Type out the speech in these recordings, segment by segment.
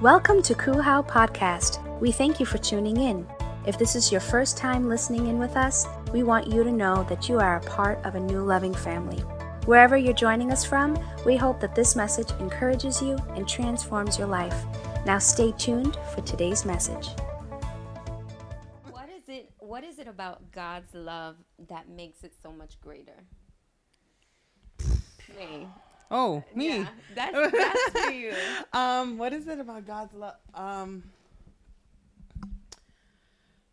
Welcome to Kuhau Podcast. We thank you for tuning in. If this is your first time listening in with us, we want you to know that you are a part of a new loving family. Wherever you're joining us from, we hope that this message encourages you and transforms your life. Now stay tuned for today's message. What is it what is it about God's love that makes it so much greater? Me. Oh, me. Yeah, that's that's for you. Um, what is it about God's love? Um,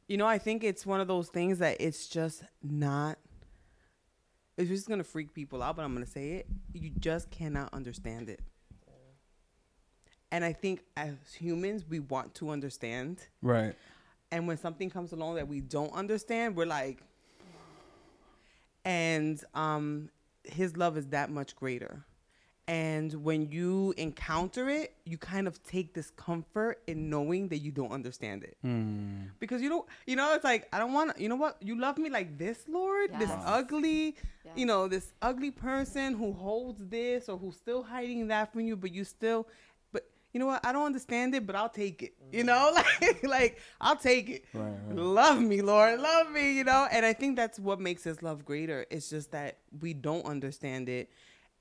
you know, I think it's one of those things that it's just not. It's just gonna freak people out, but I'm gonna say it. You just cannot understand it. And I think as humans, we want to understand. Right. And when something comes along that we don't understand, we're like, and um, his love is that much greater. And when you encounter it, you kind of take this comfort in knowing that you don't understand it. Because you don't, you know, it's like, I don't want to, you know what? You love me like this, Lord? This ugly, Yes. you know, this ugly person who holds this or who's still hiding that from you, but you still, but you know what? I don't understand it, but I'll take it. You know, like, like I'll take it. Right, right. Love me, Lord, love me. You know, and I think that's what makes His love greater. It's just that we don't understand it,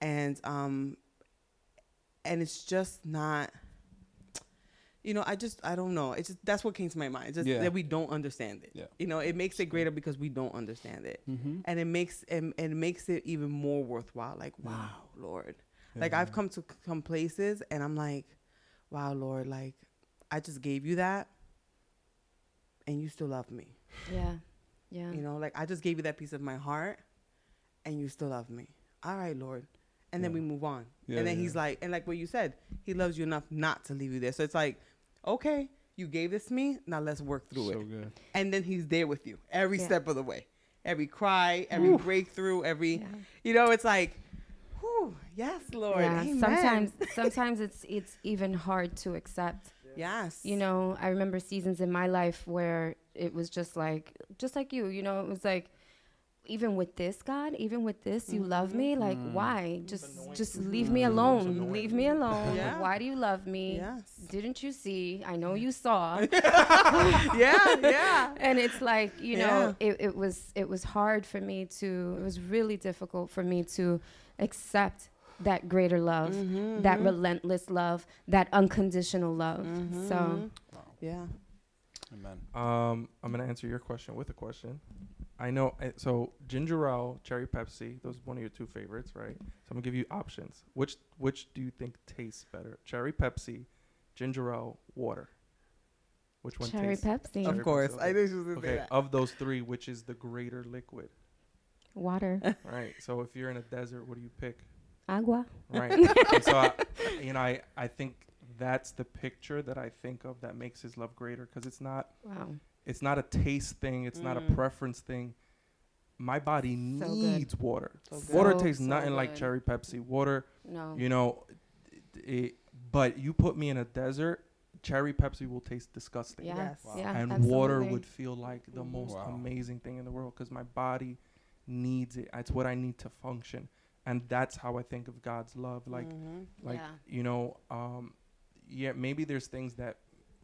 and um, and it's just not. You know, I just I don't know. It's just that's what came to my mind. Just Yeah. that we don't understand it. Yeah. You know, it makes it greater because we don't understand it, Mm-hmm. and it makes and, and it makes it even more worthwhile. Like, wow, Lord. Like I've come to some places and I'm like, wow, Lord, like I just gave you that, and you still love me. Yeah. Yeah. You know, like I just gave you that piece of my heart, and you still love me. All right, Lord. And then Yeah. we move on. Yeah, and then yeah. he's like, and like what you said, he loves you enough not to leave you there. So it's like, okay, you gave this to me. Now let's work through So it. good. And then he's there with you every Yeah. step of the way, every cry, every breakthrough, every, Yeah. you know, it's like, whew, yes, Lord. yeah. Amen. Sometimes sometimes it's it's even hard to accept. yes. You know, I remember seasons in my life where it was just like just like you, you know, it was like even with this God, even with this, you love me. Like, why? Just, just leave me alone. Leave me alone. Yeah. Why do you love me? Yes. Didn't you see? I know you saw. yeah, yeah. and it's like you know it, it was it was hard for me to it was really difficult for me to accept that greater love Mm-hmm, that relentless love that unconditional love Mm-hmm. so Yeah. Amen. Um, I'm gonna answer your question with a question. I know. uh, So ginger ale, cherry Pepsi, those are one of your two favorites, right? So I'm gonna give you options. Which which do you think tastes better? Cherry Pepsi, ginger ale, water. Which one cherry tastes? pepsi Of Cherry course. Pepsi, I okay. knew she was going to say Okay, that. of those three, which is the greater liquid? water Right. So if you're in a desert, what do you pick? agua Right. so I, you know, I I think that's the picture that I think of that makes his love greater because it's not wow it's not a taste thing it's not a Mm. preference thing my body So good. needs water So water So, tastes so nothing like cherry pepsi water no you know it, but you put me in a desert cherry pepsi will taste disgusting yeah Yes. yeah and absolutely. water would feel like the most Wow. amazing thing in the world because my body needs it it's what i need to function and that's how i think of god's love like Mhm. like Yeah. you know um yeah maybe there's things that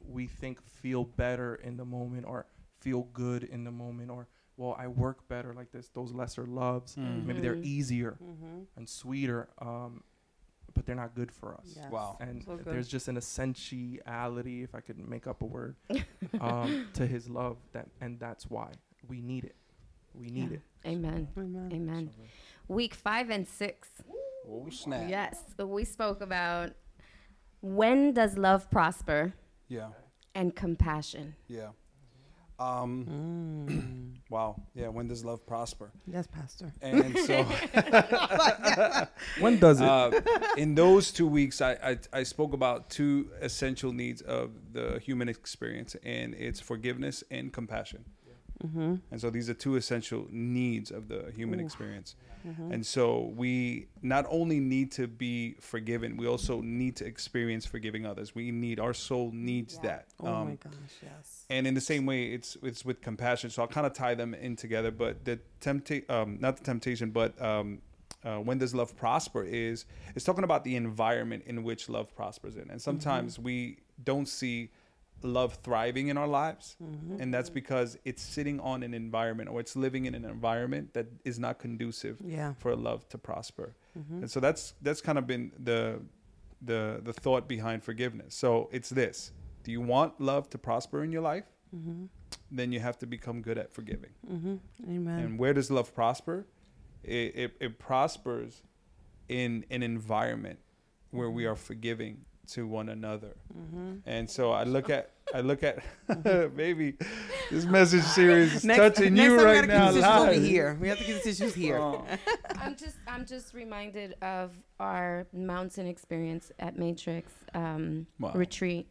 we think feel better in the moment or feel good in the moment or well i work better like this those lesser loves maybe they're easier Mhm. and sweeter um but they're not good for us Yes. Wow. and So there's just an essentiality if i could make up a word um to his love that and that's why we need it we need Yeah. it amen Amen. amen week five and six Oh snap. yes we spoke about when does love prosper Yeah. and compassion Yeah. Um. Mm. Wow. Yeah. When does love prosper? Yes, Pastor. And so, when does it? uh, in those two weeks, I, I I spoke about two essential needs of the human experience, and it's forgiveness and compassion. Mm-hmm. And so these are two essential needs of the human Ooh. experience. Mm-hmm. And so we not only need to be forgiven, we also need to experience forgiving others. We need our soul needs that. Oh Um, my gosh, yes. and in the same way, it's it's with compassion. So I'll kind of tie them in together. But the temptation, um, not the temptation, but um, uh, when does love prosper? Is it's talking about the environment in which love prospers in. And sometimes we don't see love thriving in our lives Mm-hmm. and that's because it's sitting on an environment or it's living in an environment that is not conducive Yeah. for love to prosper Mm-hmm. and so that's that's kind of been the the the thought behind forgiveness so it's this do you want love to prosper in your life Mm-hmm. then you have to become good at forgiving Mm-hmm. Amen. and where does love prosper? It, it, it prospers in an environment where we are forgiving to one another. Mm-hmm. And so I look at I look at maybe this message series is Next, touching next you right now gotta keep the live. here. We have to get the tissues here. Oh. I'm just I'm just reminded of our mountain experience at Matrix um, Wow. retreat.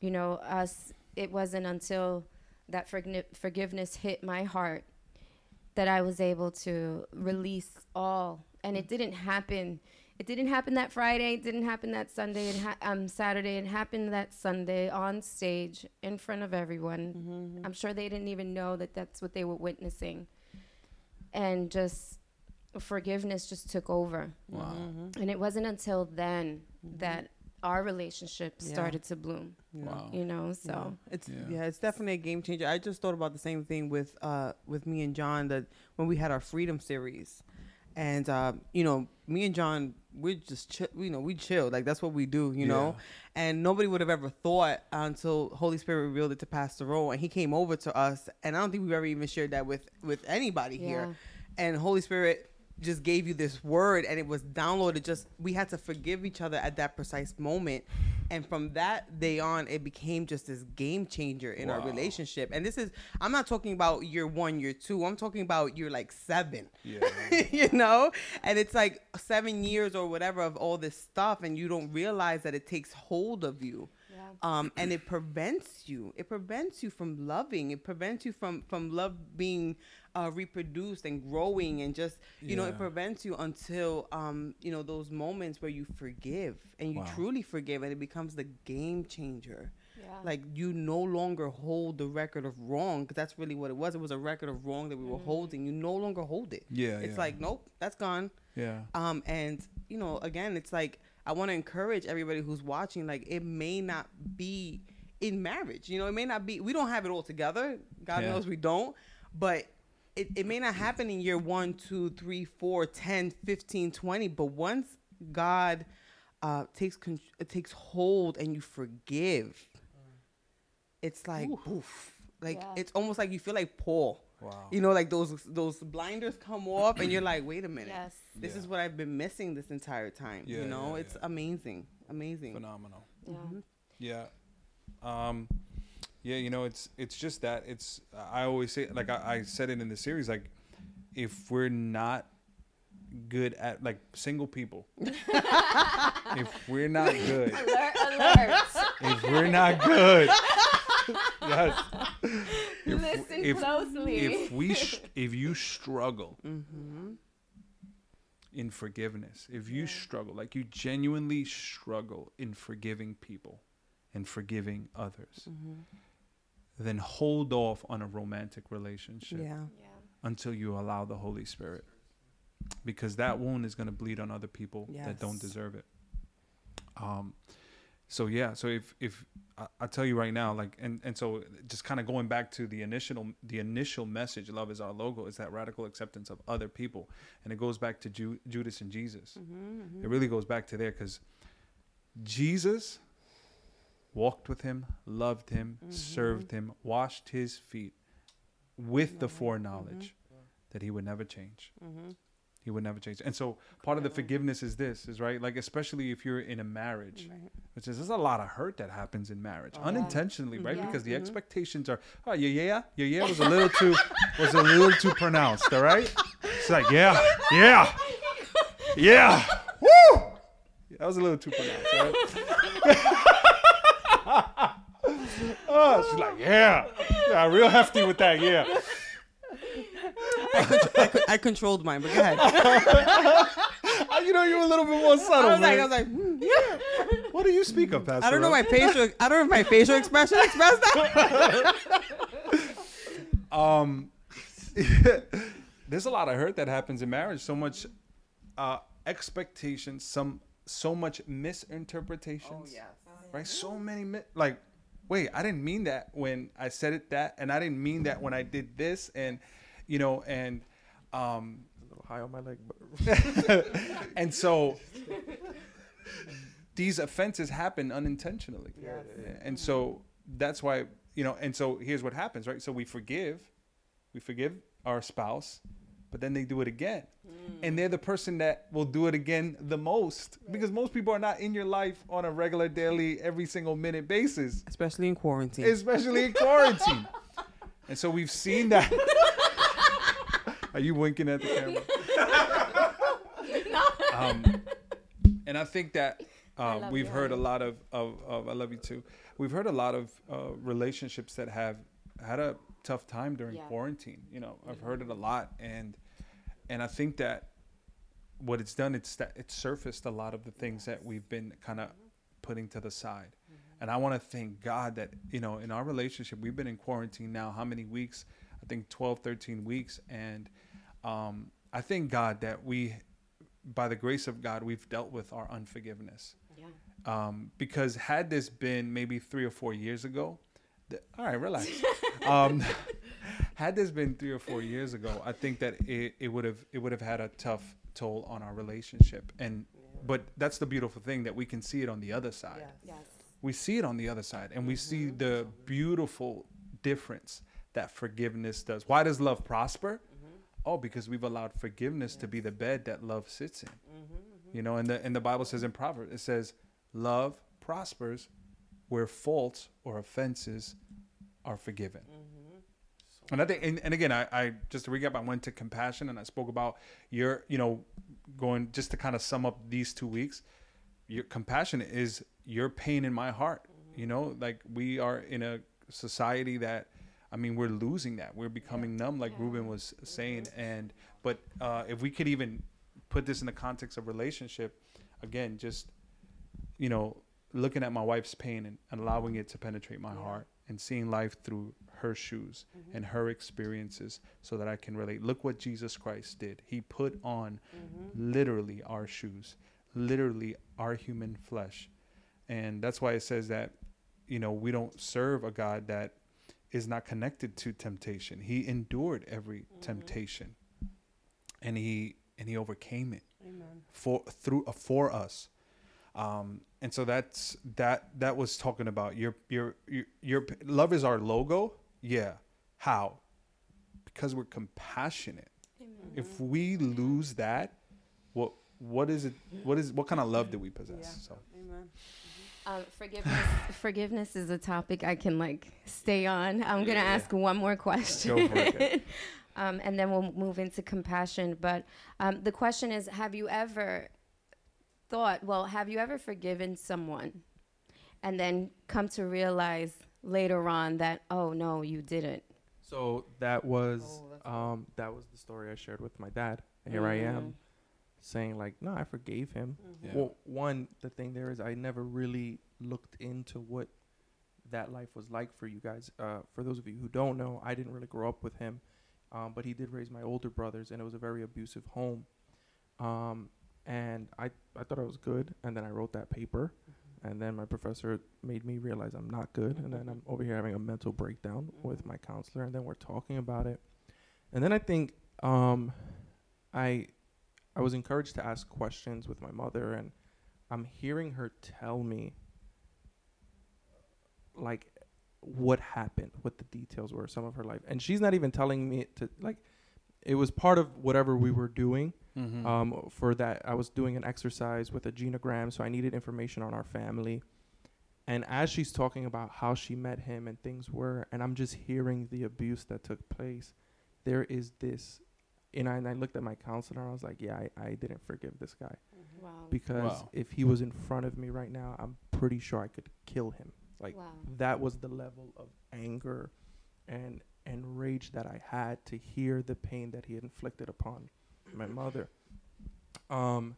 You know, us. It wasn't until that forgni- forgiveness hit my heart that I was able to release all, and it didn't happen. It didn't happen that Friday. It didn't happen that Sunday. It ha- um Saturday. It happened that Sunday on stage in front of everyone. I'm sure they didn't even know that that's what they were witnessing, and just forgiveness just took over. Wow. And it wasn't until then that our relationship Yeah. started to bloom. Wow. You know, so Yeah. it's Yeah. yeah. it's definitely a game changer. I just thought about the same thing with uh with me and John that when we had our freedom series, and uh, you know me and John we just chill, you know we chill. Like that's what we do you know, and nobody would have ever thought until Holy Spirit revealed it to Pastor Rowe and he came over to us and I don't think we've ever even shared that with with anybody here, and Holy Spirit just gave you this word and it was downloaded just we had to forgive each other at that precise moment and from that day on it became just this game changer in our relationship and this is i'm not talking about year one year two i'm talking about year like seven Yeah. you know and it's like seven years or whatever of all this stuff and you don't realize that it takes hold of you yeah. um, and it prevents you. It prevents you from loving. It prevents you from from love being uh, reproduced and growing, and just you know, it prevents you until um, you know those moments where you forgive and you Wow. truly forgive, and it becomes the game changer. Yeah. Like you no longer hold the record of wrong, because that's really what it was. It was a record of wrong that we were holding. You no longer hold it. Yeah. It's yeah. like nope, that's gone. yeah. Um, and you know, again, it's like I want to encourage everybody who's watching. Like, it may not be in marriage. You know, it may not be. We don't have it all together. God Yeah. knows we don't. But it, it may not happen in year one, two, three, four, 10, 15, 20. But once God uh, takes con- takes hold and you forgive, it's like poof. Like Yeah. it's almost like you feel like Paul. Wow. You know, like those those blinders come off, and you're like, wait a minute Yes. this Yeah. is what I've been missing this entire time. Yeah, you know, yeah, it's yeah. amazing, amazing. Phenomenal. Yeah. Yeah. Um yeah, you know, it's it's just that it's I always say like I, I said it in the series, like if we're not good at like single people, if we're not good, Alert! Alert! if we're not good, yes. If, Listen if, closely. if we sh- if you struggle Mm-hmm. in forgiveness, if you struggle, like you genuinely struggle in forgiving people and forgiving others, Mm-hmm. Then hold off on a romantic relationship Yeah, yeah. until you allow the Holy Spirit. Because that wound is going to bleed on other people that don't deserve it. Um, so yeah, so if if I, I tell you right now, like, and and so just kind of going back to the initial the initial message, love is our logo, is that radical acceptance of other people, and it goes back to Ju- Judas and Jesus. Mm-hmm. It really goes back to there because Jesus walked with him, loved him, served him, washed his feet with the foreknowledge that he would never change. Mm-hmm. He would never change. And so part of the forgiveness is this, is right? Like especially if you're in a marriage, Right. which is there's a lot of hurt that happens in marriage unintentionally, right? Yeah. Because the Mhm. expectations are, oh yeah, yeah, yeah, yeah was a little too was a little too pronounced, all right? It's like, yeah, yeah, yeah, woo! That was a little too pronounced, right? oh, she's like, yeah, yeah, real hefty with that, yeah. I, con- I controlled mine, but go ahead. You know, you're a little bit more subtle, I was like, man. I was like, hmm, yeah. what do you speak of, Pastor? I don't know my facial. I don't know if my facial expression expressed that. um there's a lot of hurt that happens in marriage so much uh expectations some so much misinterpretations Oh, yes. right? So many mi- like, wait, I didn't mean that when I said it that, and I didn't mean that when I did this, and you know, and um, A little high on my leg, but and so these offenses happen unintentionally. And so that's why, you know, and so here's what happens, right? So we forgive, we forgive our spouse, but then they do it again. And they're the person that will do it again the most because most people are not in your life on a regular, daily, every single minute basis, Especially in quarantine. especially in quarantine. and so we've seen that. Are you winking at the camera? um, and I think that uh, love we've you, heard a lot of, of, of I love you too. We've heard a lot of uh, relationships that have had a tough time during Yeah. quarantine. You know, I've heard it a lot, and and I think that what it's done, it's that it's surfaced a lot of the things that we've been kind of putting to the side. And I want to thank God that, you know, in our relationship, we've been in quarantine now, how many weeks? I think 12, 13 weeks. And um, I thank God that we, by the grace of God, we've dealt with our unforgiveness. Yeah. Um, because had this been maybe three or four years ago, th- all right, relax. um, had this been three or four years ago, I think that it, it would have it would have had a tough toll on our relationship. And but that's the beautiful thing that we can see it on the other side. Yes. we see it on the other side and we see mm-hmm. the beautiful difference that forgiveness does. Why does love prosper? Mm-hmm. Oh because we've allowed forgiveness to be the bed that love sits in. Mm-hmm, you know and the and the bible says in proverbs it says love prospers where faults or offenses are forgiven and I think, and, and again, I, I just to recap, I went to compassion and I spoke about your, you know, going just to kind of sum up these two weeks. Your compassion is your pain in my heart. You know, like we are in a society that, I mean, we're losing that. We're becoming numb, like Ruben was saying. And but uh, if we could even put this in the context of relationship, again, just you know, looking at my wife's pain and, and allowing it to penetrate my heart and seeing life through her shoes and her experiences so that I can relate. Look what Jesus Christ did. He put on literally our shoes, literally our human flesh. And that's why it says that, you know, we don't serve a God that is not connected to temptation. He endured every temptation and he and he overcame it for through uh, for us um and so that's that that was talking about your your your, your love is our logo yeah how because we're compassionate if we lose that what what is it what is what kind of love do we possess so Amen. Um, forgiveness. forgiveness is a topic I can like stay on. I'm gonna ask one more question. Go for it. um, and then we'll move into compassion. But um, the question is, have you ever thought? Well, have you ever forgiven someone, and then come to realize later on that, oh no, you didn't. So that was Oh, um that was the story I shared with my dad. Here I am Mm. saying like, no, I forgave him. Yeah. Well, one, the thing there is I never really looked into what that life was like for you guys. Uh, for those of you who don't know, I didn't really grow up with him, um, but he did raise my older brothers, and it was a very abusive home. Um, and I I thought I was good, and then I wrote that paper, mm-hmm. and then my professor made me realize I'm not good, and then I'm mm-hmm. over here having a mental breakdown with mm-hmm. my counselor, and then we're talking about it, and then I think um, I I was encouraged to ask questions with my mother, and I'm hearing her tell me like what happened, what the details were, some of her life, and she's not even telling me to like. It was part of whatever we were doing. Mhm. Um, for that, I was doing an exercise with a genogram, so I needed information on our family. And as she's talking about how she met him and things were, and I'm just hearing the abuse that took place, there is this. And I, and I looked at my counselor and I was like, yeah, I, I didn't forgive this guy Wow. because Wow. if he was in front of me right now, I'm pretty sure I could kill him. Like wow. that was the level of anger and and rage that I had to hear the pain that he had inflicted upon my mother. Um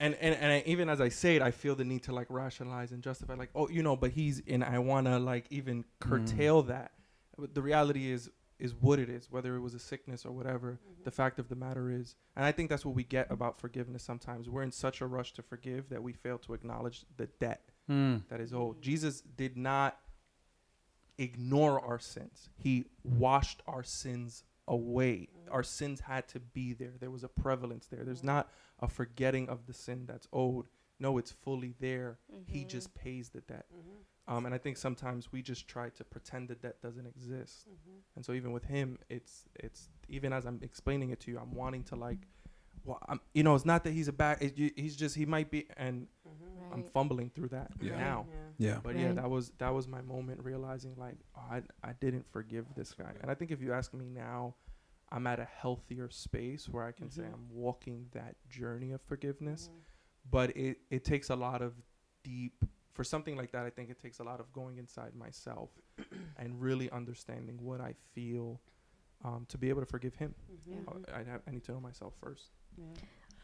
and, and and I, even as I say it, I feel the need to like rationalize and justify, like, oh, you know, but he's and I want to like even curtail that. But the reality is is what it is, whether it was a sickness or whatever. The fact of the matter is, and I think that's what we get about forgiveness. Sometimes we're in such a rush to forgive that we fail to acknowledge the debt Mm. that is owed. Jesus did not ignore our sins. He washed our sins away. Our sins had to be there. There was a prevalence there. There's not a forgetting of the sin that's owed. No, it's fully there. He mm-hmm. just pays the debt. Mm-hmm. Um, and I think sometimes we just try to pretend that debt doesn't exist. Mm-hmm. And so even with him, it's it's even as I'm explaining it to you, I'm wanting to like, well, I'm, you know, it's not that he's a bad. It, he's just he might be, and I'm fumbling through that Yeah. now. Yeah. yeah. But yeah, that was that was my moment realizing like oh, I I didn't forgive this guy. And I think if you ask me now, I'm at a healthier space where I can say Mhm. I'm walking that journey of forgiveness. Mm-hmm. But it it takes a lot of deep for something like that. I think it takes a lot of going inside myself and really understanding what I feel um, to be able to forgive him. I, I, have, I need to know myself first. Yeah.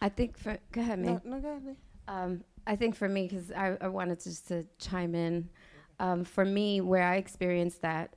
I think for go ahead, No, man. no, go ahead. Um, I think for me, because I, I wanted to just to chime in. Um, for me, where I experienced that,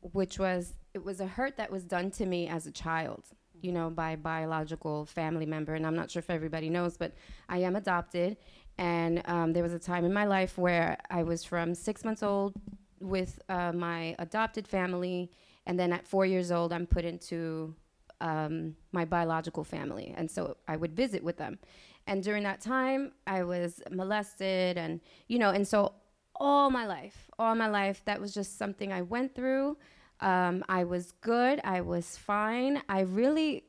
which was it was a hurt that was done to me as a child, you know, by a biological family member, and I'm not sure if everybody knows, but I am adopted, and um, there was a time in my life where I was from six months old with uh, my adopted family, and then at four years old, I'm put into um, my biological family, and so I would visit with them. And during that time, I was molested, and you know, and so all my life, all my life, that was just something I went through. Um, I was good. I was fine. I really,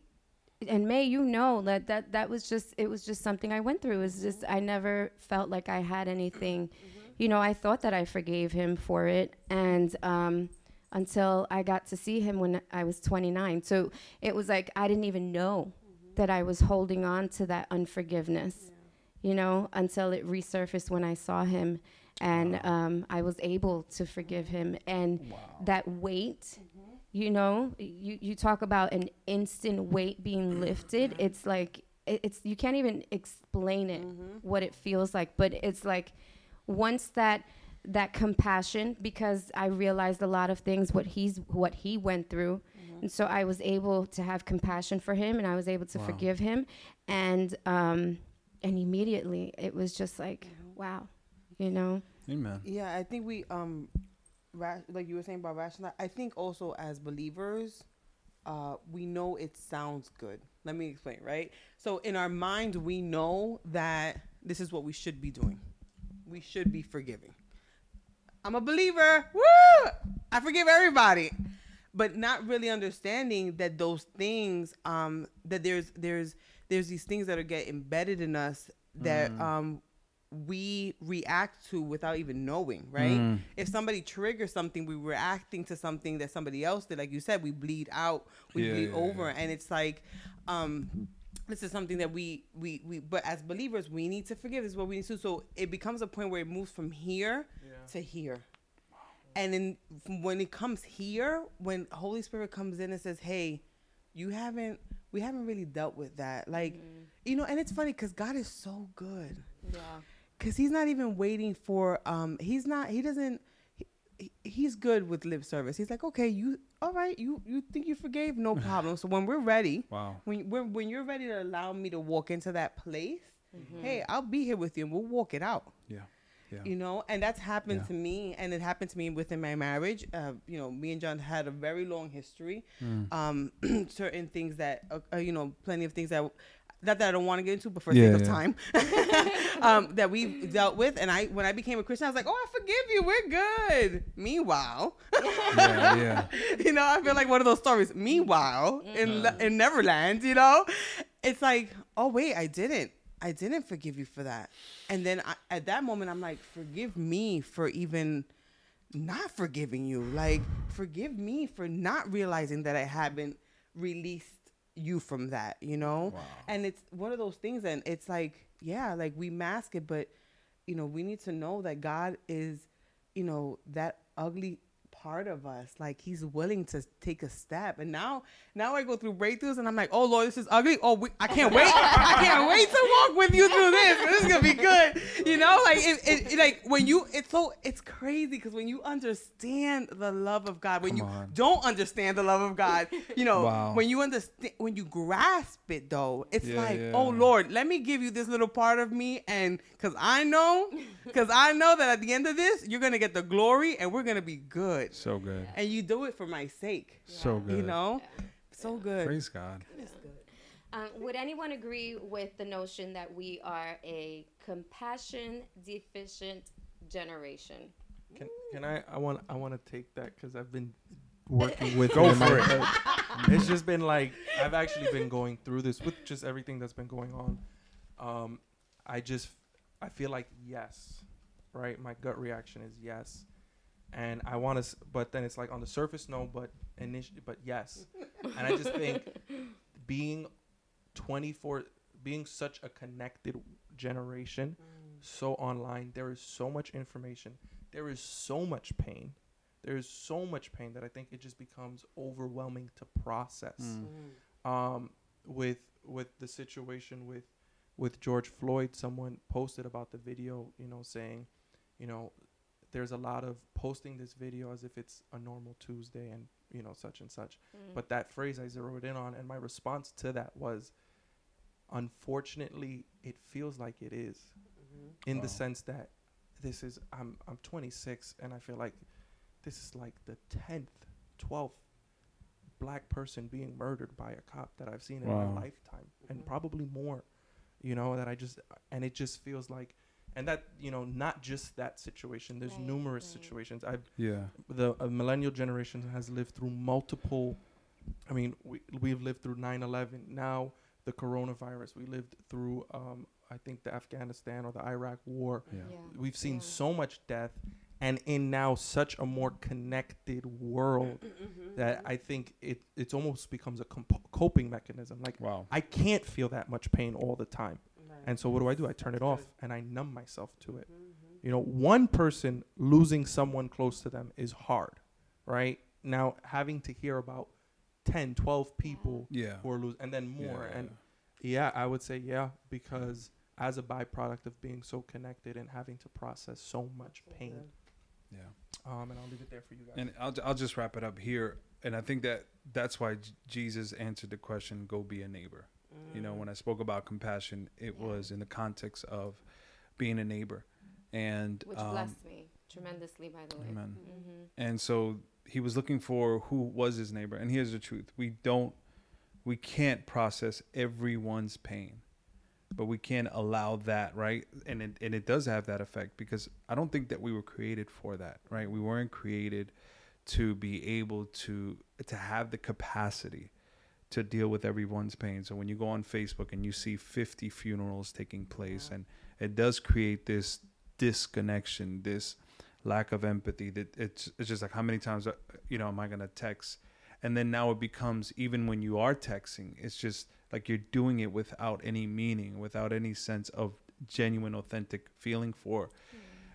and May, you know that that that was just it was just something I went through. It was just I never felt like I had anything. You know, I thought that I forgave him for it, and um, until I got to see him when I was 29. So it was like I didn't even know mm-hmm. that I was holding on to that unforgiveness, you know, until it resurfaced when I saw him and um, I was able to forgive him. And that weight, mm-hmm. you know, you, you talk about an instant weight being lifted. Mm-hmm. It's like, it, it's, you can't even explain it, what it feels like, but it's like once that, that compassion because I realized a lot of things what he's what he went through and so I was able to have compassion for him and I was able to Wow. forgive him and um and immediately it was just like wow you know Amen. Yeah, I think we um, ra- like you were saying about rational. I think also as believers, uh, we know it sounds good. Let me explain. Right. So in our mind, we know that this is what we should be doing. We should be forgiving. I'm a believer. Woo! I forgive everybody. But not really understanding that those things, um, that there's there's there's these things that are get embedded in us that um we react to without even knowing, right? Mm. If somebody triggers something, we reacting to something that somebody else did. Like you said, we bleed out, we Yeah, bleed yeah, over, yeah. and it's like, um, this is something that we we we. But as believers, we need to forgive. This is what we need to. So it becomes a point where it moves from here to here. And then when it comes here, when Holy Spirit comes in and says, "Hey, you haven't, we haven't really dealt with that," like, you know. And it's funny because God is so good yeah because he's not even waiting for um he's not he doesn't he, he- he's good with lip service he's like okay you all right you you think you forgave no problem so when we're ready Wow. when when, when you're ready to allow me to walk into that place hey i'll be here with you and we'll walk it out Yeah. Yeah. you know and that's happened Yeah. to me and it happened to me within my marriage uh, you know me and john had a very long history Mm. um certain things that uh, uh, you know plenty of things that not that I don't want to get into, but for Yeah, sake of yeah. time, um, that we dealt with, and I, when I became a Christian, I was like, "Oh, I forgive you. We're good." Meanwhile, yeah. Yeah. you know, I feel like one of those stories. Meanwhile, in Le- in Neverland, you know, it's like, "Oh wait, I didn't. I didn't forgive you for that." And then I, at that moment, I'm like, "Forgive me for even." not forgiving you. Like, forgive me for not realizing that I haven't released you from that, you know? Wow. And it's one of those things, and it's like, yeah, like we mask it, but, you know, we need to know that God is, you know, that ugly part of us. Like he's willing to take a step. And now, now I go through breakthroughs, and I'm like, oh Lord, this is ugly. Oh, we, I can't wait. I can't wait to walk with you through this. This is gonna be good. You know, like it, it, it like when you, it's so, it's crazy because when you understand the love of God, when Come you on. don't understand the love of God, you know, Wow. when you understand, when you grasp it though, it's Yeah, like, yeah. oh Lord, let me give you this little part of me, and because I know, because I know that at the end of this, you're gonna get the glory, and we're gonna be good, So good. and you do it for my sake, So good. you know, so good. Praise God. Um, would anyone agree with the notion that we are a compassion deficient generation? Can, can I? I want. I want to take that because I've been working with. Go it in my for it. head. It's just been like I've actually been going through this with just everything that's been going on. Um, I just I feel like yes, right. My gut reaction is yes, and I want to. But then it's like on the surface, no. But initially, but yes, and I just think being 24 being such a connected generation so online there is so much information there is so much pain there is so much pain that i think it just becomes overwhelming to process Mm. um with with the situation with with george floyd someone posted about the video you know saying you know there's a lot of posting this video as if it's a normal tuesday and you know such and such. Mm. But that phrase I zeroed in on, and my response to that was, unfortunately, it feels like it is, mm-hmm. in the sense that this is I'm I'm 26, and I feel like this is like the 10th, 12th black person being murdered by a cop that I've seen in my lifetime, and mm-hmm. probably more, you know, that I just and it just feels like. And that you know, not just that situation. There's Right, numerous right. situations. I've Yeah. the uh, millennial generation has lived through multiple i mean we, we've lived through 9-11 now the coronavirus we lived through um, i think the afghanistan or the iraq war Yeah. we've seen Yeah. so much death and in now such a more connected world that i think it it's almost becomes a comp- coping mechanism like Wow. i can't feel that much pain all the time and so what do i do i turn it off and i numb myself to it you know one person losing someone close to them is hard right now having to hear about 10 12 people Yeah. who are losing and then more Yeah. and yeah i would say yeah because as a byproduct of being so connected and having to process so much pain Yeah. um and i'll leave it there for you guys And I'll, I'll just wrap it up here. And I think that that's why J- Jesus answered the question, go be a neighbor. You know, when I spoke about compassion, it Yeah. was in the context of being a neighbor. And, Which um, blessed me tremendously, by the way. amen. hmm And so he was looking for who was his neighbor. And here's the truth. We don't, we can't process everyone's pain, but we can allow that, right? And it, and it does have that effect because I don't think that we were created for that, right? We weren't created to be able to, to have the capacity to deal with everyone's pain. So when you go on Facebook and you see 50 funerals taking place and it does create this disconnection, this lack of empathy that it's it's just like how many times uh, you know am I going to text? And then now it becomes even when you are texting it's just like you're doing it without any meaning without any sense of genuine authentic feeling for.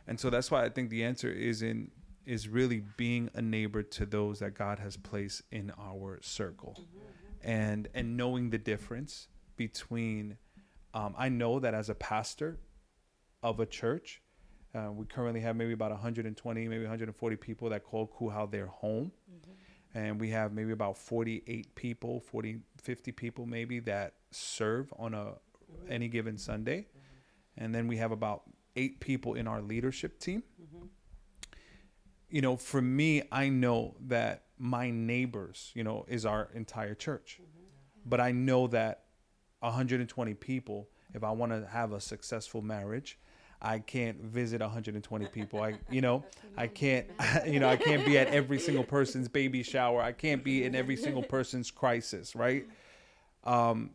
And so that's why I think the answer is in is really being a neighbor to those that God has placed in our circle and and knowing the difference between um, I know that as a pastor of a church uh, we currently have maybe about 120 maybe 140 people that call Kuhau their home. And we have maybe about 48 people 40 50 people maybe that serve on a any given Sunday. And then we have about eight people in our leadership team. You know, for me, I know that my neighbors, you know, is our entire church. But I know that 120 people, if I want to have a successful marriage, I can't visit 120 people. I, you know, I can't, you know, I can't be at every single person's baby shower. I can't be in every single person's crisis, right? Um,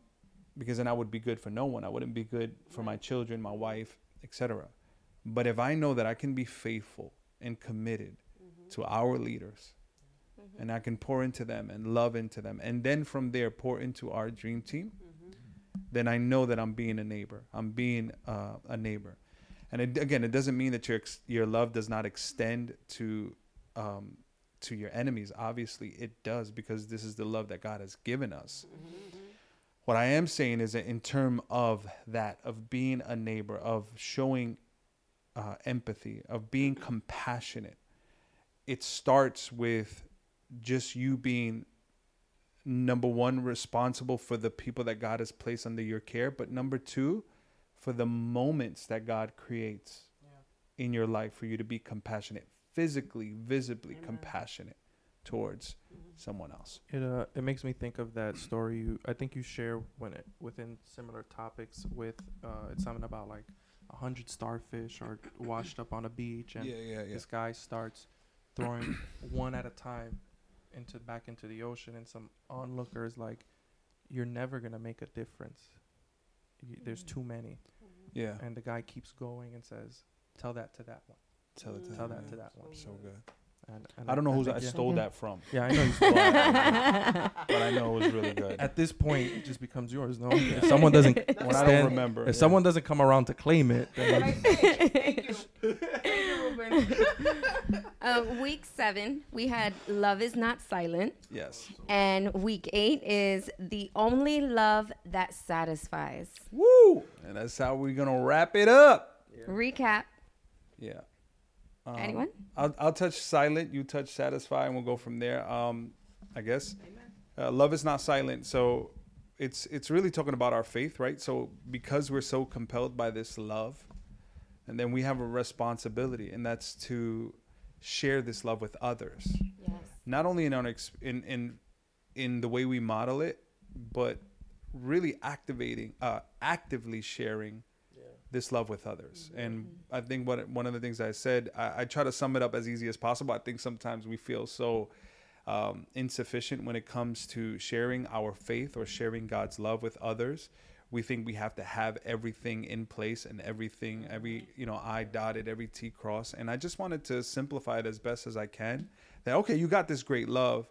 because then I would be good for no one. I wouldn't be good for my children, my wife, etc. But if I know that I can be faithful and committed to our leaders, and I can pour into them and love into them, and then from there pour into our dream team, then I know that I'm being a neighbor. I'm being uh, a neighbor, and it, again, it doesn't mean that your ex- your love does not extend to um, to your enemies. Obviously, it does because this is the love that God has given us. What I am saying is that in term of that, of being a neighbor, of showing uh, empathy, of being compassionate, it starts with just you being number one responsible for the people that God has placed under your care, but number two, for the moments that God creates in your life for you to be compassionate, physically, visibly compassionate towards someone else. It uh it makes me think of that story you I think you share when it within similar topics with uh it's something about like a hundred starfish are washed up on a beach and yeah, yeah. this guy starts throwing one at a time into back into the ocean and some onlookers like you're never gonna make a difference. You, there's too many, Yeah. and the guy keeps going and says, "Tell that to that one. Tell it to Tell them, that to that one." So good. And, and I don't know who I yeah. stole that from, Yeah, I know. You stole that but I know it was really good. At this point, it just becomes yours. No, if someone doesn't When I don't stand- remember, if yeah. someone doesn't come around to claim it, then Thank you. Thank you, Ruben. Uh, week seven, we had Love is Not Silent. yes, And week eight is The Only Love That Satisfies. woo, and that's how we're gonna wrap it up. Recap. Yeah. Um, Anyone? I'll, I'll touch silent. You touch satisfy, and we'll go from there. Um, I guess. Uh, love is not silent. So it's it's really talking about our faith, right? So because we're so compelled by this love, and then we have a responsibility, and that's to share this love with others. Yes. Not only in our ex- in in in the way we model it, but really activating, uh, actively sharing this love with others. And I think what one of the things I said, I, I try to sum it up as easy as possible. I think sometimes we feel so um, insufficient when it comes to sharing our faith or sharing God's love with others. We think we have to have everything in place and everything, every you know, I dotted, every T cross. And I just wanted to simplify it as best as I can. That okay, you got this great love.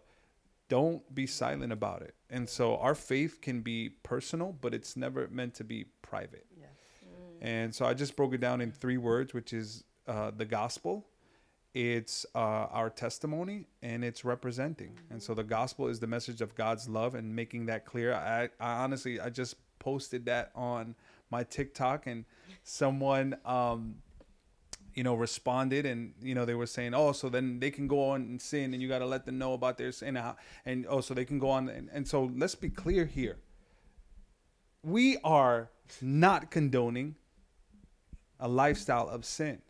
Don't be silent about it. And so our faith can be personal, but it's never meant to be private. And so I just broke it down in three words, which is uh, the gospel, it's uh, our testimony, and it's representing. And so the gospel is the message of God's love and making that clear. I, I honestly, I just posted that on my TikTok, and someone, um, you know, responded, and you know, they were saying, "Oh, so then they can go on and sin, and you got to let them know about their sin, and, and oh, so they can go on." And, and so let's be clear here. We are not condoning a lifestyle of sin.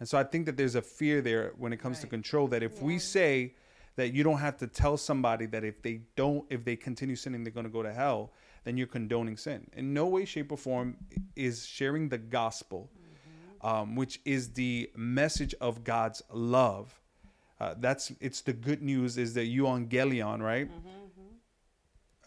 And so I think that there's a fear there when it comes to control that if we say that you don't have to tell somebody that if they don't if they continue sinning they're going to go to hell, then you're condoning sin. In no way shape or form is sharing the gospel um, which is the message of God's love. Uh, that's it's the good news is the euangelion, right?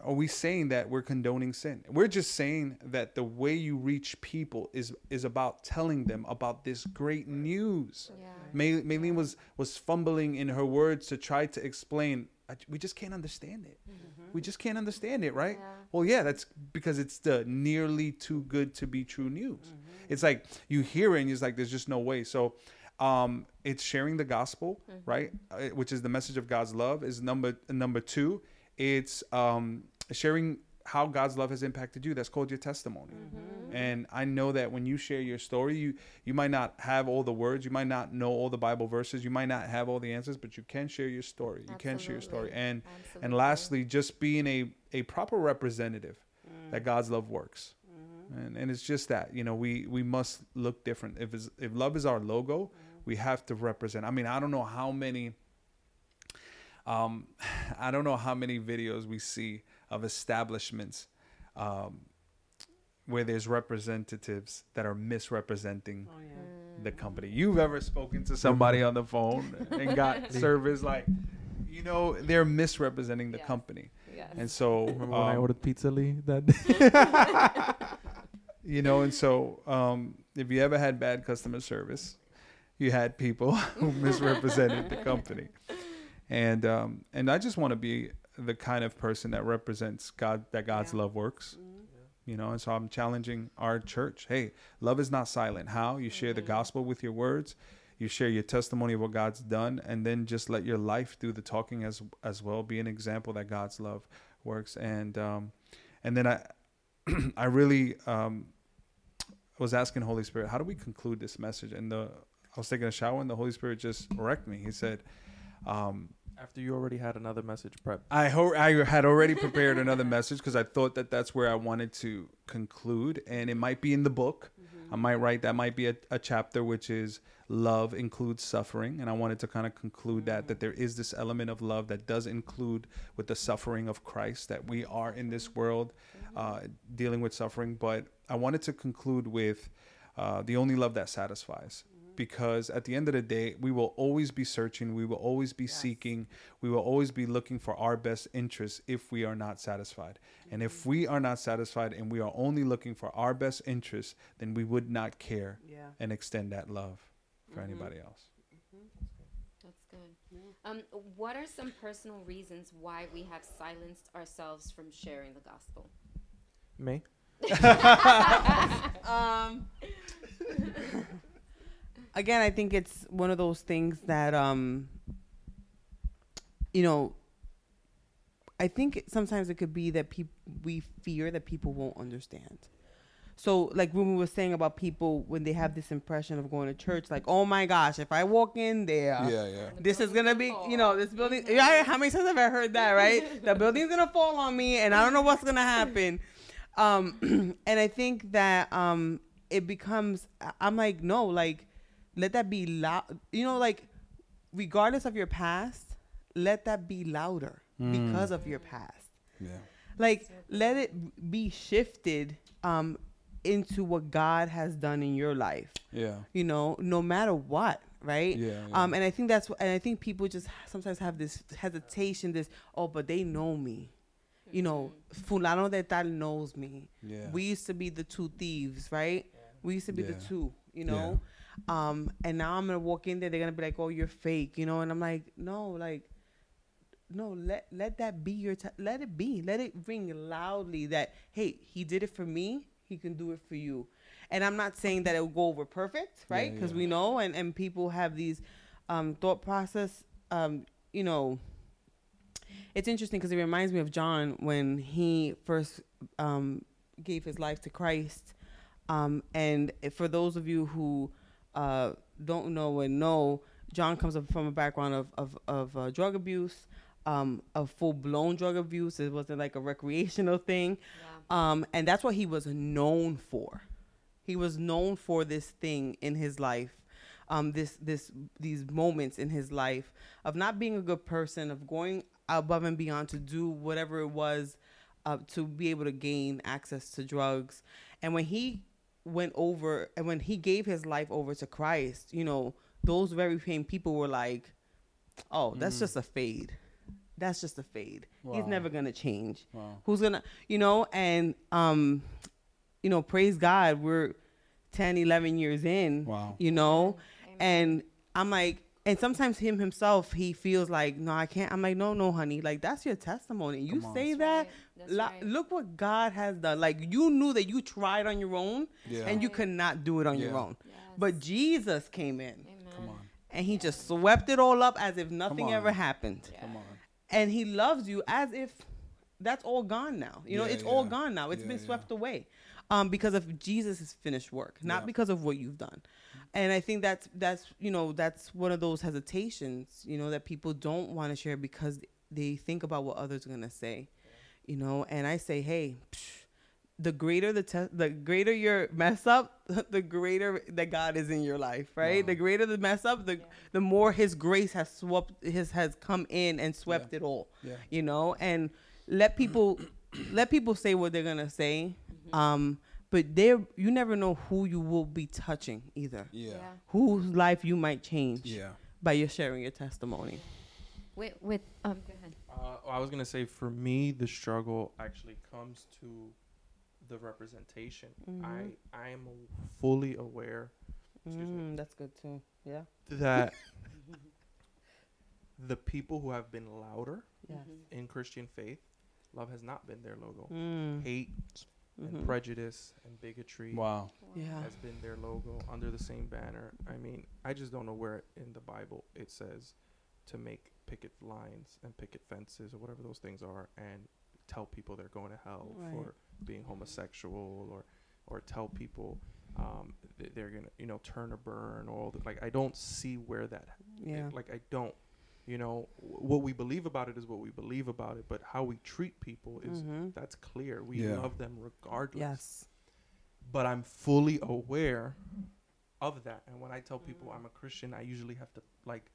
Are we saying that we're condoning sin? We're just saying that the way you reach people is is about telling them about this great news. Yeah. May, Maylene was was fumbling in her words to try to explain. We just can't understand it. We just can't understand it, right? Yeah. Well, yeah, that's because it's the nearly too good to be true news. It's like you hear it and it's like there's just no way. So, um, it's sharing the gospel, right? Uh, which is the message of God's love. Is number number two. It's um, sharing how God's love has impacted you. That's called your testimony. Mm-hmm. And I know that when you share your story, you you might not have all the words, you might not know all the Bible verses, you might not have all the answers, but you can share your story. You can share your story. And Absolutely. and lastly, just being a a proper representative mm. that God's love works. Mm-hmm. And and it's just that, you know, we we must look different. If if love is our logo, mm-hmm. we have to represent. I mean, I don't know how many um, I don't know how many videos we see of establishments um, where there's representatives that are misrepresenting Oh, yeah. the company. You've ever spoken to somebody on the phone and got service like, you know, they're misrepresenting the Yes. company. Yes. And so, remember when I um, ordered pizza Lee that day? you know, and so um, if you ever had bad customer service, you had people who misrepresented the company. And um, and I just want to be the kind of person that represents God, that God's Yeah. love works. You know, and so I'm challenging our church. Hey, love is not silent. How you share the gospel with your words, you share your testimony of what God's done, and then just let your life do the talking as as well. Be an example that God's love works, and um, and then I I really um, was asking Holy Spirit, how do we conclude this message? And the I was taking a shower, and the Holy Spirit just wrecked me. He said. Um, After you already had another message prep. I ho- I had already prepared another message because I thought that that's where I wanted to conclude, and it might be in the book. I might write that might be a, a chapter which is love includes suffering, and I wanted to kind of conclude that that there is this element of love that does include with the suffering of Christ that we are in this world uh, dealing with suffering, but I wanted to conclude with uh, the only love that satisfies because at the end of the day, we will always be searching, we will always be seeking, we will always be looking for our best interests if we are not satisfied. And if we are not satisfied and we are only looking for our best interests, then we would not care Yeah. and extend that love for anybody else. That's good. Um, what are some personal reasons why we have silenced ourselves from sharing the gospel? Me. Um, again, I think it's one of those things that, um, you know, I think it- sometimes it could be that people we fear that people won't understand. So, like when we were saying about people when they have this impression of going to church, like, oh my gosh, if I walk in there, yeah. this is gonna be, you know, this building. Yeah, how many times have I heard that, right? the building's gonna fall on me, and I don't know what's gonna happen. Um, and I think that um, it becomes. I'm like, no, like, let that be loud. You know, like, regardless of your past, let that be louder because of your past. Yeah. like let it be shifted um into what god has done in your life. Yeah. you know no matter what right? Yeah, um and i think that's what and i think people just sometimes have this hesitation this oh but they know me. You know fulano de tal knows me. Yeah. we used to be the two thieves right? Yeah. we used to be the two you know um and now i'm gonna walk in there they're gonna be like oh you're fake you know? And i'm like no like no let let that be your t- let it be let it ring loudly that hey he did it for me he can do it for you. And i'm not saying that it will go over perfect right? Yeah, because yeah. we know and and people have these um thought process um you know it's interesting because it reminds me of john when he first um gave his life to christ um and for those of you who uh don't know and know john comes up from a background of of, of uh, drug abuse um, of full blown drug abuse. It wasn't like a recreational thing. Um, and that's what he was known for. He was known for this thing in his life, um, this this these moments in his life of not being a good person, of going above and beyond to do whatever it was uh, to be able to gain access to drugs. And when he went over and when he gave his life over to Christ, you know, those very same people were like, "Oh, that's just a fade." that's just a fade. He's never gonna change. Wow. Who's gonna, you know, and um, you know, praise God, we're 10, 11 years in. Wow. You know, and I'm like, and sometimes him himself, he feels like, no, I can't. I'm like, no, no, honey, like that's your testimony. You Come on. say that. right. That's la- right. Look what God has done. Like you knew that you tried on your own, Yeah. and you could not do it on your Yeah. own. But Jesus came in, Come on. and he just swept it all up as if nothing ever happened Yeah. Come on. and he loves you as if that's all gone now. You know, Yeah, it's all gone now. It's Yeah, been yeah. swept away. Um, because of Jesus' finished work, not Yeah. because of what you've done. And I think that's that's you know that's one of those hesitations you know that people don't want to share because they think about what others are gonna say, you know. And I say, hey, psh, the greater the te- the greater your mess up, the greater that God is in your life, right? Wow. The greater the mess up, the the more His grace has swept his has come in and swept it all Yeah. you know and let people let people say what they're gonna say um but there you never know who you will be touching either Yeah. Yeah. whose life you might change Yeah. by your sharing your testimony With with um. Go ahead. Uh, I was gonna say for me, the struggle actually comes to the representation. I I am fully aware Excuse me. mm, that's good too yeah that the people who have been louder yes in Christian faith, love has not been their logo. mm. Hate, Mhm. and prejudice and bigotry Wow. Yeah. has been their logo under the same banner. I mean, I just don't know where in the Bible it says to make picket lines and picket fences or whatever those things are and tell people they're going to hell Right. for being homosexual or or tell people um, th- they're gonna you know turn or burn or all the, like I don't see where that Yeah. like I don't you know what we believe about it is what we believe about it but how we treat people is Mhm. that's clear we Yeah. love them regardless Yes. but I'm fully aware of that. And when I tell people I'm a Christian, I usually have to like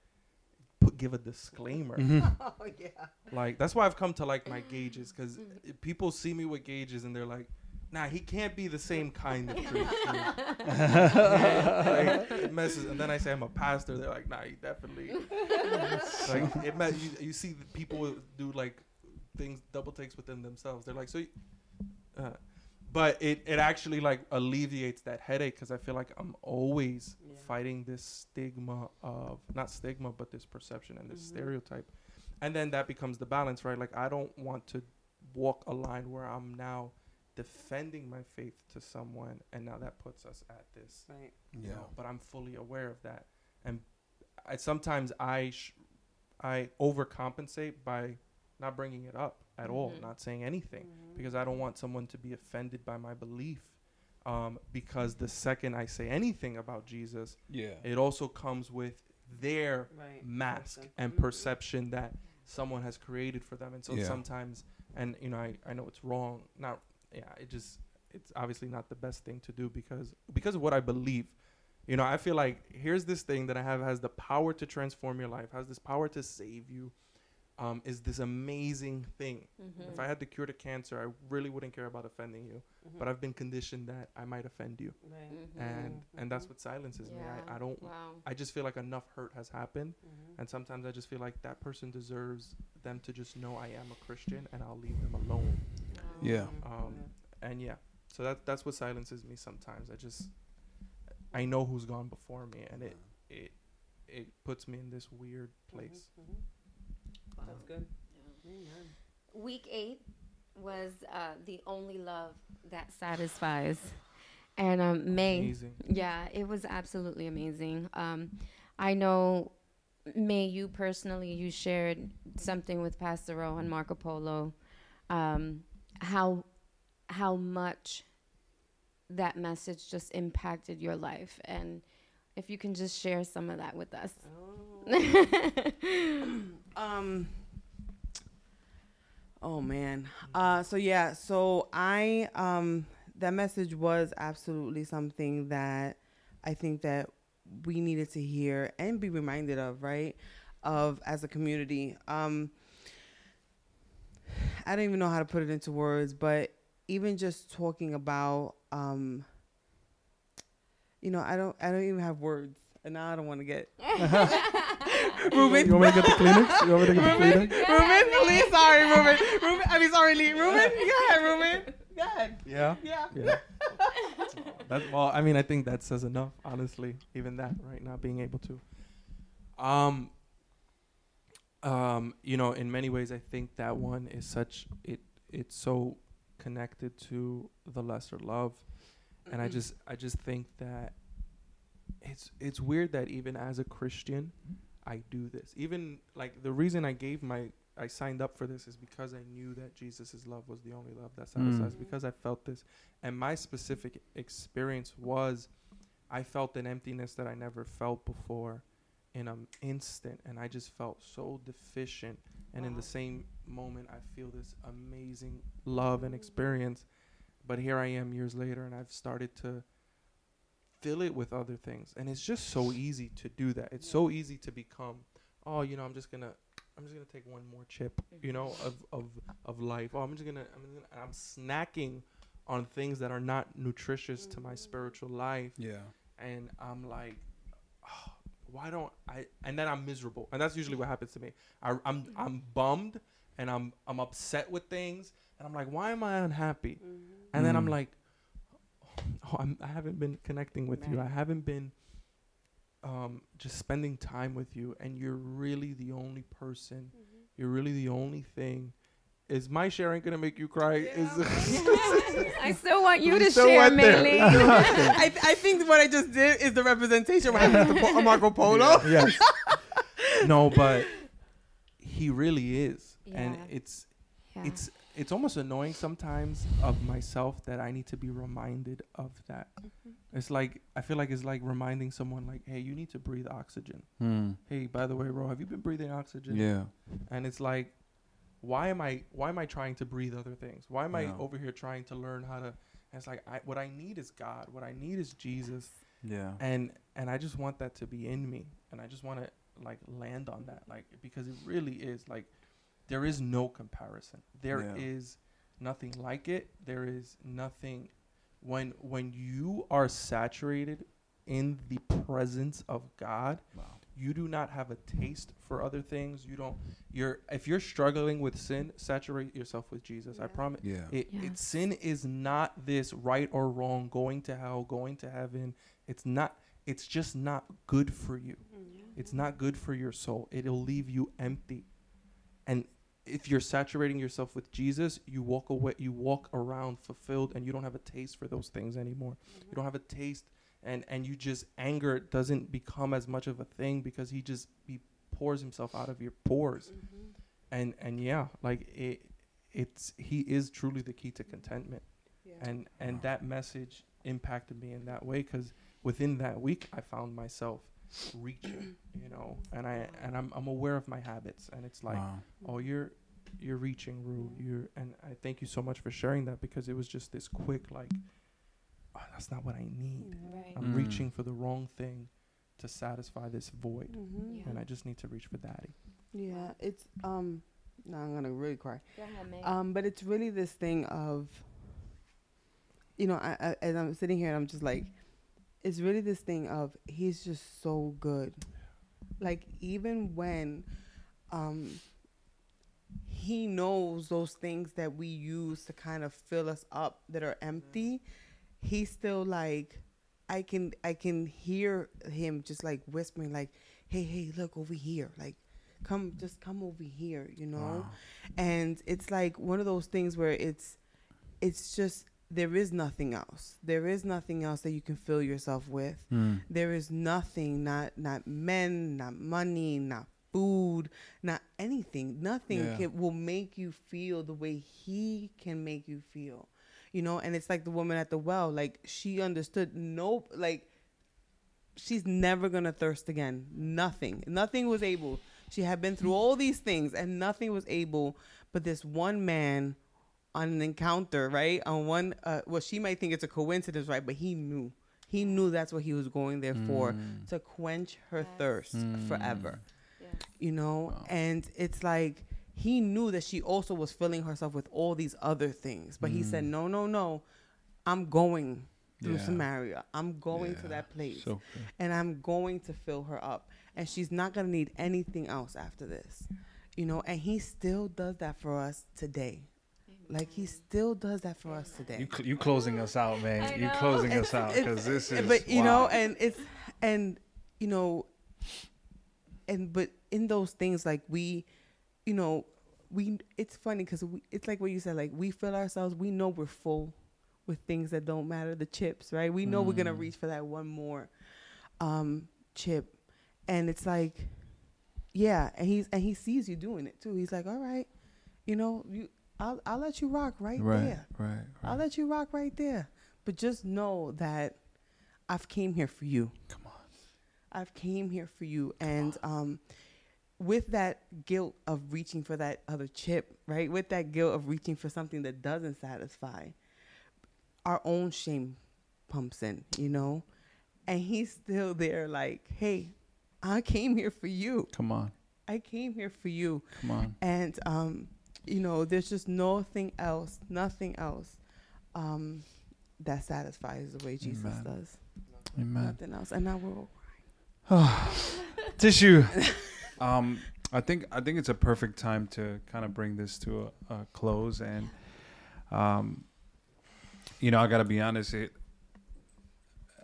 put, give a disclaimer. oh yeah. like that's why I've come to like my gauges because people see me with gauges and they're like, "Nah, he can't be the same kind of Christian." like, it messes. And then I say I'm a pastor. They're like, "Nah, he definitely." like it you, you see people do like things double takes within themselves. They're like, so. You, uh, but it, it actually like alleviates that headache because I feel like I'm always Yeah. fighting this stigma of not stigma but this perception and this Mhm. stereotype, and then that becomes the balance, right? Like I don't want to walk a line where I'm now defending my faith to someone, and now that puts us at this Right. you Yeah. know, but I'm fully aware of that. And I sometimes I sh- I overcompensate by not bringing it up at all, Mhm. not saying anything Mm-hmm. because I don't want someone to be offended by my belief. Um, because the second I say anything about Jesus, Yeah. it also comes with their Right. mask Perception. and Mhm. perception that someone has created for them. And so Yeah. sometimes, and you know, I, I know it's wrong. Not, yeah, it just, it's obviously not the best thing to do because, because of what I believe. You know, I feel like here's this thing that I have has the power to transform your life, has this power to save you, um, is this amazing thing. Mm-hmm. If I had the cure to cancer, I really wouldn't care about offending you. Mm-hmm. But I've been conditioned that I might offend you, Right. and and that's what silences me. I, I don't Wow. I just feel like enough hurt has happened, Mhm. and sometimes I just feel like that person deserves them to just know I am a Christian, and I'll leave them alone. Wow. Yeah. Um, and yeah, so that that's what silences me sometimes. I just I know who's gone before me, and it it it puts me in this weird place. Mhm. That's good. Amen. Week eight was uh, the only love that satisfies, and um, May. Amazing. Yeah, it was absolutely amazing. Um, I know, May, you personally, you shared something with Pastor Ro and Marco Polo, um, how how much that message just impacted your life, and if you can just share some of that with us. um oh man. Uh so yeah. So i um that message was absolutely something that i think that we needed to hear and be reminded of right of as a community. Um i don't even know how to put it into words but even just talking about um you know i don't i don't even have words and now i don't want to get Ruben. You want me to get the Kleenex? You want me to get the Ruben, Kleenex? Ruben, Lee, sorry, Ruben. Ruben, I mean, sorry, Lee. Ruben, go ahead, Ruben. Go ahead. Yeah. Yeah. Yeah. That's well. I mean, I think that says enough. Honestly, even that, right? Not being able to. Um. Um. You know, in many ways, I think that one is such it. It's so connected to the lesser love, and I just, I just think that it's it's weird that even as a Christian, I do this. Even like the reason I gave my I signed up for this is because I knew that Jesus' love was the only love that satisfies. Mm. Because I felt this, and my specific experience was, I felt an emptiness that I never felt before, in an instant, and I just felt so deficient. And in the same moment, I feel this amazing love and experience. But here I am years later, and I've started to fill it with other things, and it's just so easy to do that. It's so easy to become, oh, you know, I'm just gonna I'm just gonna take one more chip, you know, mm-hmm. of of of life. Oh, I'm just gonna I'm gonna I'm snacking on things that are not nutritious to my mm-hmm. spiritual life, Yeah. and I'm like, oh, why don't I? And then I'm miserable, and that's usually what happens to me. I, I'm I'm bummed, and I'm I'm upset with things, and I'm like, why am I unhappy? And then I'm Mm. like, oh, I'm, I haven't been connecting with you. I haven't been um, just spending time with you, and you're really the only person. You're really the only thing. Is my sharing gonna make you cry? Is I still want you to still share, went there. Mainly. I, I think what I just did is the representation what happened to Po- Marco Polo. yes. no, but he really is, and it's Yeah. it's it's almost annoying sometimes of myself that I need to be reminded of that. It's like I feel like it's like reminding someone like, hey, you need to breathe oxygen. Hmm. Hey, by the way, bro, have you been breathing oxygen? Yeah. And it's like, why am I why am I trying to breathe other things? Why am I over here trying to learn how to? And it's like I, what I need is God. What I need is Jesus. Yeah. And and I just want that to be in me, and I just want to like land on that, like because it really is like there is no comparison. There is Yeah. nothing like it. There is nothing when when you are saturated in the presence of God Wow. You do not have a taste for other things you don't you're if you're struggling with sin saturate yourself with jesus i Yeah. promise. Yeah. it, it sin is not this right or wrong going to hell going to heaven. It's not it's just not good for you. Yeah. it's not good for your soul. It'll leave you empty. And if you're saturating yourself with jesus you walk away you walk around fulfilled and you don't have a taste for those things anymore. Mm-hmm. You don't have a taste and and you just anger doesn't become as much of a thing because he just he pours himself out of your pores mm-hmm. and and yeah like it it's he is truly the key to contentment and and Wow. that message impacted me in that way because within that week i found myself reaching you know and i and i'm, I'm aware of my habits and it's like wow. oh you're you're reaching Rue. you're and i thank you so much for sharing that because it was just this quick like oh, that's not what i need Right. i'm Mm. reaching for the wrong thing to satisfy this void Mhm. Yeah. and i just need to reach for daddy Yeah, it's um. No, I'm gonna really cry. Go ahead, Meg. Um, but it's really this thing of, you know, I, I as I'm sitting here and I'm just like, it's really this thing of he's just so good. Like even when, um, he knows those things that we use to kind of fill us up that are empty, he's still like, I can I can hear him just like whispering like, hey hey look over here like. Come, just come over here, you know Wow. and it's like one of those things where it's it's just there is nothing else there is nothing else that you can fill yourself with Hmm. there is nothing not not men not money not food not anything nothing Yeah. can, will make you feel the way he can make you feel you know and it's like the woman at the well like she understood nope like she's never gonna thirst again nothing nothing was able she had been through all these things and nothing was able but this one man on an encounter right on one uh, well she might think it's a coincidence right but he knew he knew that's what he was going there for Mm. to quench her Yes. thirst Mm. forever Yes. you know Wow. and it's like he knew that she also was filling herself with all these other things but he said Mm. no no no i'm going through Yeah. samaria i'm going to that place So and i'm going to fill her up and she's not going to need anything else after this you know and he still does that for us today like he still does that for us today You cl- you closing us out, man. You know. closing us out because this is. but you know and it's and you know and but in those things like we you know we it's funny because it's like what you said like we fill ourselves we know we're full with things that don't matter the chips right we know we're gonna Mm. reach for that one more um chip and it's like yeah and he's and he sees you doing it too he's like all right you know you i'll, I'll let you rock right, right, there right, right. I'll let you rock right there. But just know that I've came here for you. Come on. I've came here for you. And um with that guilt of reaching for that other chip, right? With that guilt of reaching for something that doesn't satisfy, our own shame pumps in, you know? And he's still there like, "Hey, I came here for you. Come on. I came here for you." Come on. and um, you know, there's just nothing else, nothing else, um, that satisfies the way Jesus Amen. does. Amen. Nothing else, and now we're all crying. Tissue. um, I think I think it's a perfect time to kind of bring this to a, a close, and um, you know, I got to be honest. It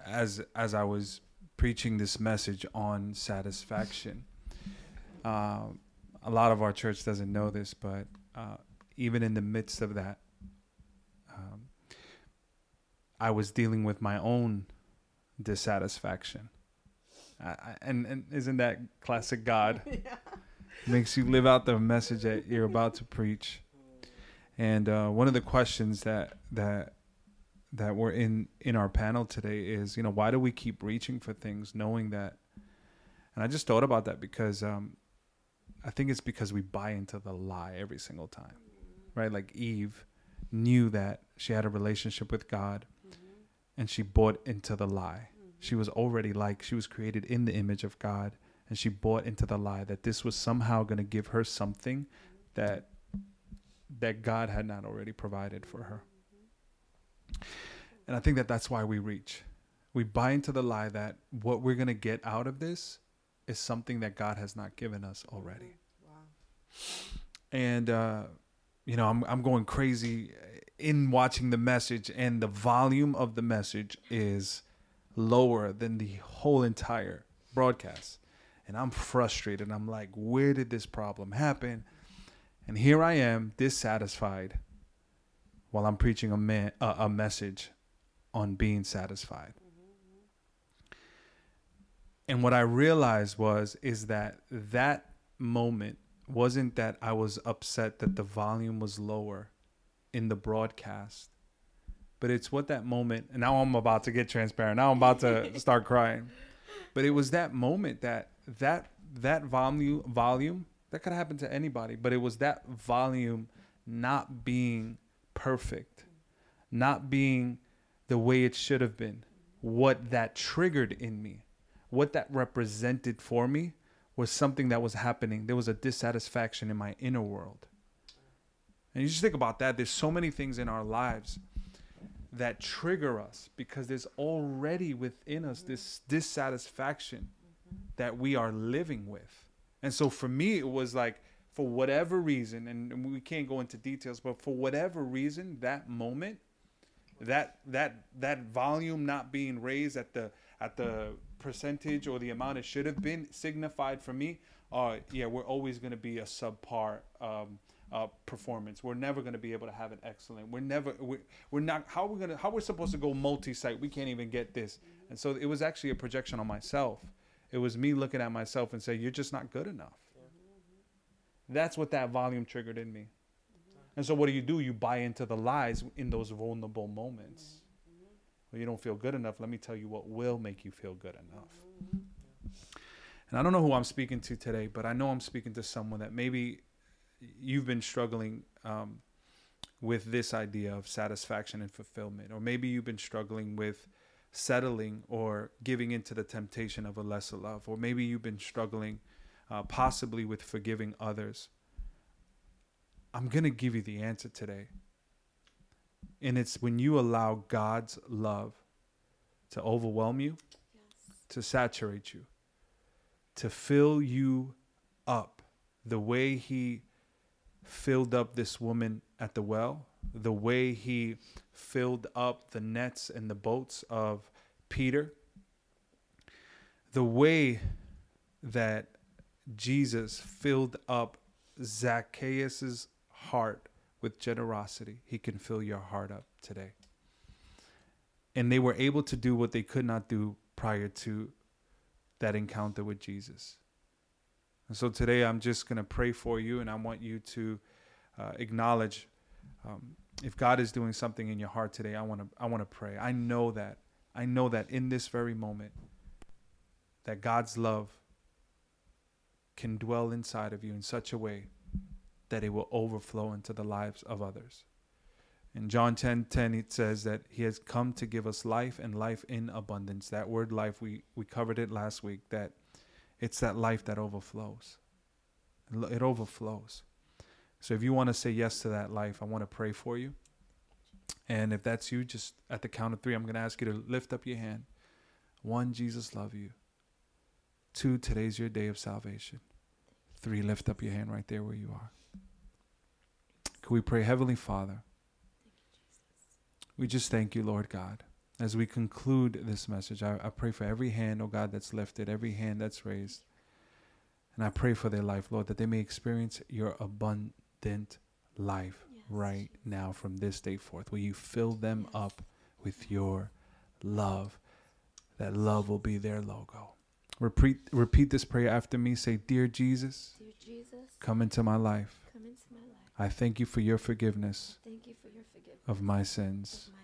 as as I was preaching this message on satisfaction, um, a lot of our church doesn't know this, but uh, even in the midst of that, um, I was dealing with my own dissatisfaction. I, I, and and isn't that classic God? Makes you live out the message that you're about to preach. And uh, one of the questions that that that were in in our panel today is, you know, why do we keep reaching for things, knowing that? And I just thought about that because um, I think it's because we buy into the lie every single time, right? Like Eve knew that she had a relationship with God, and she bought into the lie. She was already like she was created in the image of God, and she bought into the lie that this was somehow going to give her something that that God had not already provided for her. And I think that that's why we reach. We buy into the lie that what we're going to get out of this is something that God has not given us already. And uh, you know, I'm I'm going crazy in watching the message and the volume of the message is lower than the whole entire broadcast. And I'm frustrated. I'm like, where did this problem happen? And here I am, dissatisfied, while I'm preaching a man, a message on being satisfied. And what I realized was is that that moment wasn't that I was upset that the volume was lower in the broadcast, but it's what that moment. And now I'm about to get transparent. Now I'm about to start crying. But it was that moment that that that volume volume that could happen to anybody, but it was that volume not being perfect, not being the way it should have been. What that triggered in me, what that represented for me was something that was happening. There was a dissatisfaction in my inner world. And you just think about that. There's so many things in our lives that trigger us because there's already within us this dissatisfaction that we are living with. And so for me, it was like, for whatever reason, and we can't go into details, but for whatever reason, that moment, that that that volume not being raised at the at the percentage or the amount it should have been signified for me, uh, yeah, we're always going to be a subpar um, uh, performance. We're never going to be able to have an excellent. We're never. We're, we're not. How we're gonna? How we're supposed to go multi-site? We can't even get this. And so it was actually a projection on myself. It was me looking at myself and say, "You're just not good enough." That's what that volume triggered in me. And so, what do you do? You buy into the lies in those vulnerable moments. Well, you don't feel good enough. Let me tell you what will make you feel good enough. And I don't know who I'm speaking to today, but I know I'm speaking to someone that maybe you've been struggling um, with this idea of satisfaction and fulfillment, or maybe you've been struggling with settling or giving into the temptation of a lesser love, or maybe you've been struggling uh, possibly with forgiving others. I'm going to give you the answer today. And it's when you allow God's love to overwhelm you, to saturate you, to fill you up the way He filled up this woman at the well, the way He filled up the nets and the boats of Peter, the way that Jesus filled up Zacchaeus' heart with generosity, he can fill your heart up today. And they were able to do what they could not do prior to that encounter with Jesus. And so today I'm just going to pray for you, and I want you to uh, acknowledge um, if God is doing something in your heart today. I want to I want to pray. I know that I know that in this very moment that God's love can dwell inside of you in such a way that it will overflow into the lives of others. In John 10 10, it says that he has come to give us life and life in abundance. That word life, we, we covered it last week, that it's that life that overflows. It overflows. So if you want to say yes to that life, I want to pray for you. And if that's you, just at the count of three, I'm going to ask you to lift up your hand. One, Jesus love you. Two, today's your day of salvation. Three, lift up your hand right there where you are. Can we pray, Heavenly Father? We just thank you, Lord God. As we conclude this message, I, I pray for every hand, oh God, that's lifted, every hand that's raised. And I pray for their life, Lord, that they may experience your abundant life. right now from this day forth. Will you fill them up with your love? That love will be their logo. Repeat repeat this prayer after me. Say, Dear Jesus, Dear Jesus, come into my life. come into my life. I thank you for your forgiveness Thank you for your forgiveness of my sins. of my sins.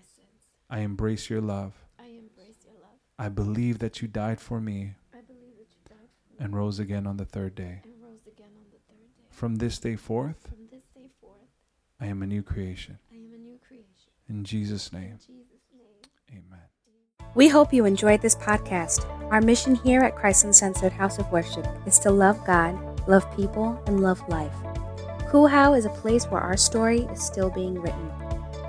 I embrace your love. I embrace your love. I believe that you died for me I believe that you died for me and rose again on the third day. and rose again on the third day. From this day forth, From this day forth, I am a new creation. I am a new creation. In Jesus' In name, Jesus' name. amen. We hope you enjoyed this podcast. Our mission here at Christ Uncensored House of Worship is to love God, love people, and love life. Cool is a place where our story is still being written.